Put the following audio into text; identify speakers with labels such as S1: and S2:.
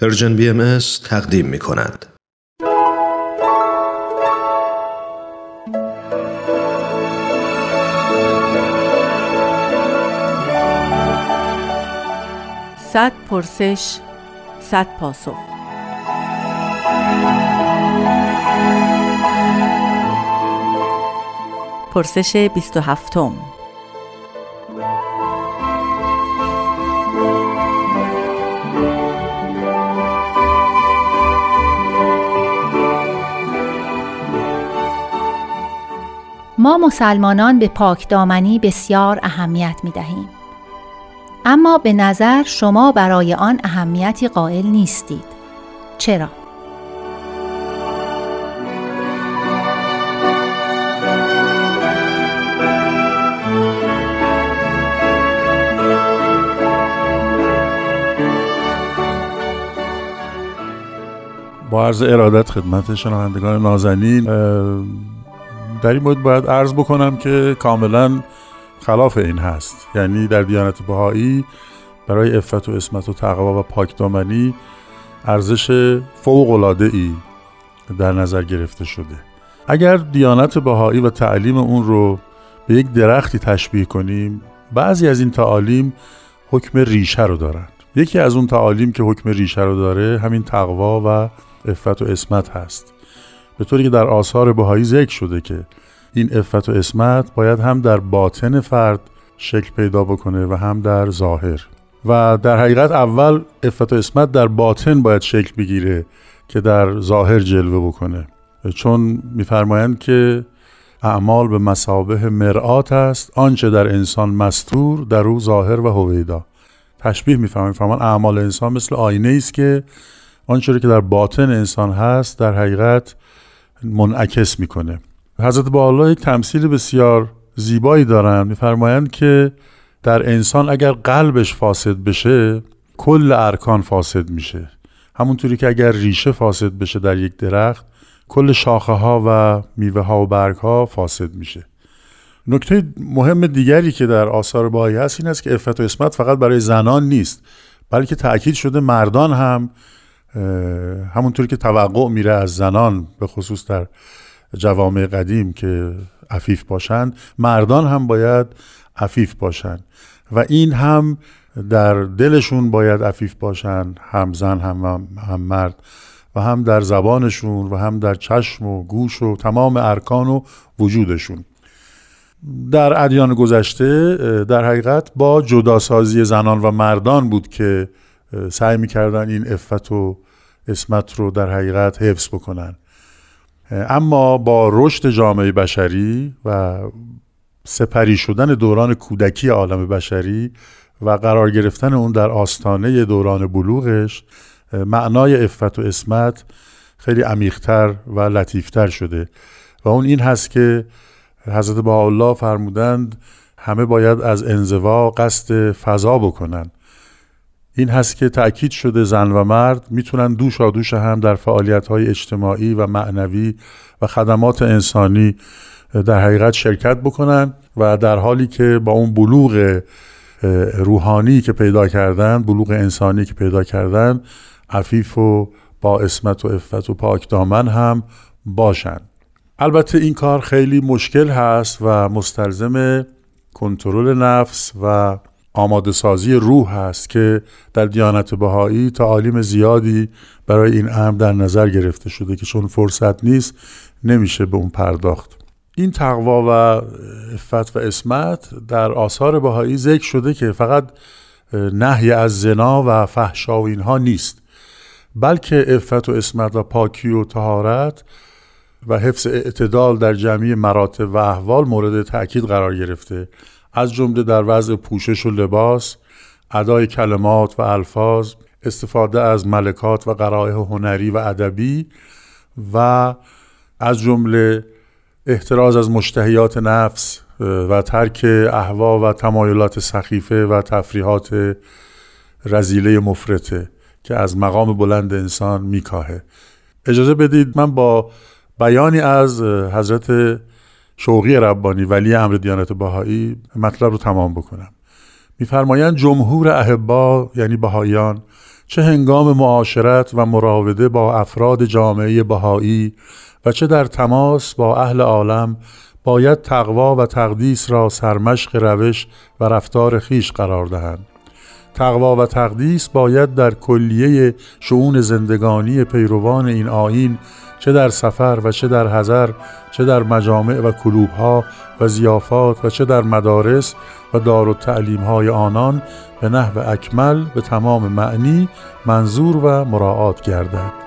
S1: پرژن بی ام تقدیم می کند.
S2: صد پرسش صد پاسخ پرسش بیست و هفتم
S3: ما مسلمانان به پاکدامنی بسیار اهمیت می دهیم. اما به نظر شما برای آن اهمیتی قائل نیستید. چرا؟
S4: با عرض ارادت خدمت شنوندگان نازنین در این مورد باید عرض بکنم که کاملا خلاف این هست. یعنی در دیانت بهایی برای افت و اسمت و تقوا و پاکدامنی ارزش فوق العاده ای در نظر گرفته شده. اگر دیانت بهایی و تعلیم اون رو به یک درختی تشبیه کنیم بعضی از این تعالیم حکم ریشه رو دارند یکی از اون تعالیم که حکم ریشه رو داره همین تقوا و افت و اسمت هست. به طوری که در آثار بهایی ذکر شده که این افت و اسمت باید هم در باطن فرد شکل پیدا بکنه و هم در ظاهر. و در حقیقت اول افت و اسمت در باطن باید شکل بگیره که در ظاهر جلوه بکنه. چون میفرمایند که اعمال به مسابه مرآت است آنچه در انسان مستور در او ظاهر و هویدا. تشبیه میفرمایند فرمان اعمال انسان مثل آینه است که آنچه که در باطن انسان هست در حقیقت منعکس می‌کنه. حضرت با یک تمثیل بسیار زیبایی دارند. میفرمایند که در انسان اگر قلبش فاسد بشه کل ارکان فاسد میشه. همونطوری که اگر ریشه فاسد بشه در یک درخت کل شاخه ها و میوه ها و برگ ها فاسد میشه. نکته مهم دیگری که در آثار باهایی هست این است که افت و اسمت فقط برای زنان نیست بلکه تاکید شده مردان هم همونطوری که توقع میره از زنان به خصوص در جوامع قدیم که عفیف باشند مردان هم باید عفیف باشند. و این هم در دلشون باید عفیف باشند هم زن هم, هم مرد. و هم در زبانشون و هم در چشم و گوش و تمام ارکان و وجودشون. در ادیان گذشته در حقیقت با جداسازی زنان و مردان بود که سعی می‌کردن این افت و اسمت رو در حقیقت حفظ بکنن. اما با رشد جامعه بشری و سپری شدن دوران کودکی عالم بشری و قرار گرفتن اون در آستانه دوران بلوغش معنای افت و اسمت خیلی عمیقتر و لطیفتر شده. و اون این هست که حضرت الله فرمودند همه باید از انزوا قصد فضا بکنن. این هست که تأکید شده زن و مرد می‌تونن دوش دوش هم در فعالیت های اجتماعی و معنوی و خدمات انسانی در حقیقت شرکت بکنن و در حالی که با اون بلوغ روحانی که پیدا کردن بلوغ انسانی که پیدا کردن عفیف و با اسمت و افت و پاک دامن هم باشن. البته این کار خیلی مشکل هست و مستلزم کنترل نفس و آماده سازی روح هست که در دیانت بهایی تعالیم زیادی برای این امر در نظر گرفته شده که چون فرصت نیست نمیشه به اون پرداخت. این تقوا و افت و اسمت در آثار بهایی ذکر شده که فقط نهی از زنا و فحشا و اینها نیست. بلکه افت و اسمت و پاکی و تهارت و حفظ اعتدال در جمعی مراتب و احوال مورد تأکید قرار گرفته. از جمله در وضع پوشش و لباس ادای کلمات و الفاظ استفاده از ملکات و قرائح هنری و ادبی و از جمله احتراز از مشتهیات نفس و ترک احوا و تمایلات سخیفه و تفریحات رزیله مفرته که از مقام بلند انسان میکاهه. اجازه بدید من با بیانی از حضرت شوقی ربانی ولی امر دیانت باهایی مطلب رو تمام بکنم. میفرمایند جمهور احبا یعنی بهاییان چه هنگام معاشرت و مراوده با افراد جامعه بهایی و چه در تماس با اهل عالم باید تقوا و تقدیس را سرمشق روش و رفتار خیش قرار دهند. تقوا و تقدیس باید در کلیه شعون زندگانی پیروان این آین چه در سفر و چه در حضر چه در مجامع و کلوب ها و زیافات و چه در مدارس و دار و تعلیم های آنان به نحو اکمل به تمام معنی منظور و مراعات گردد.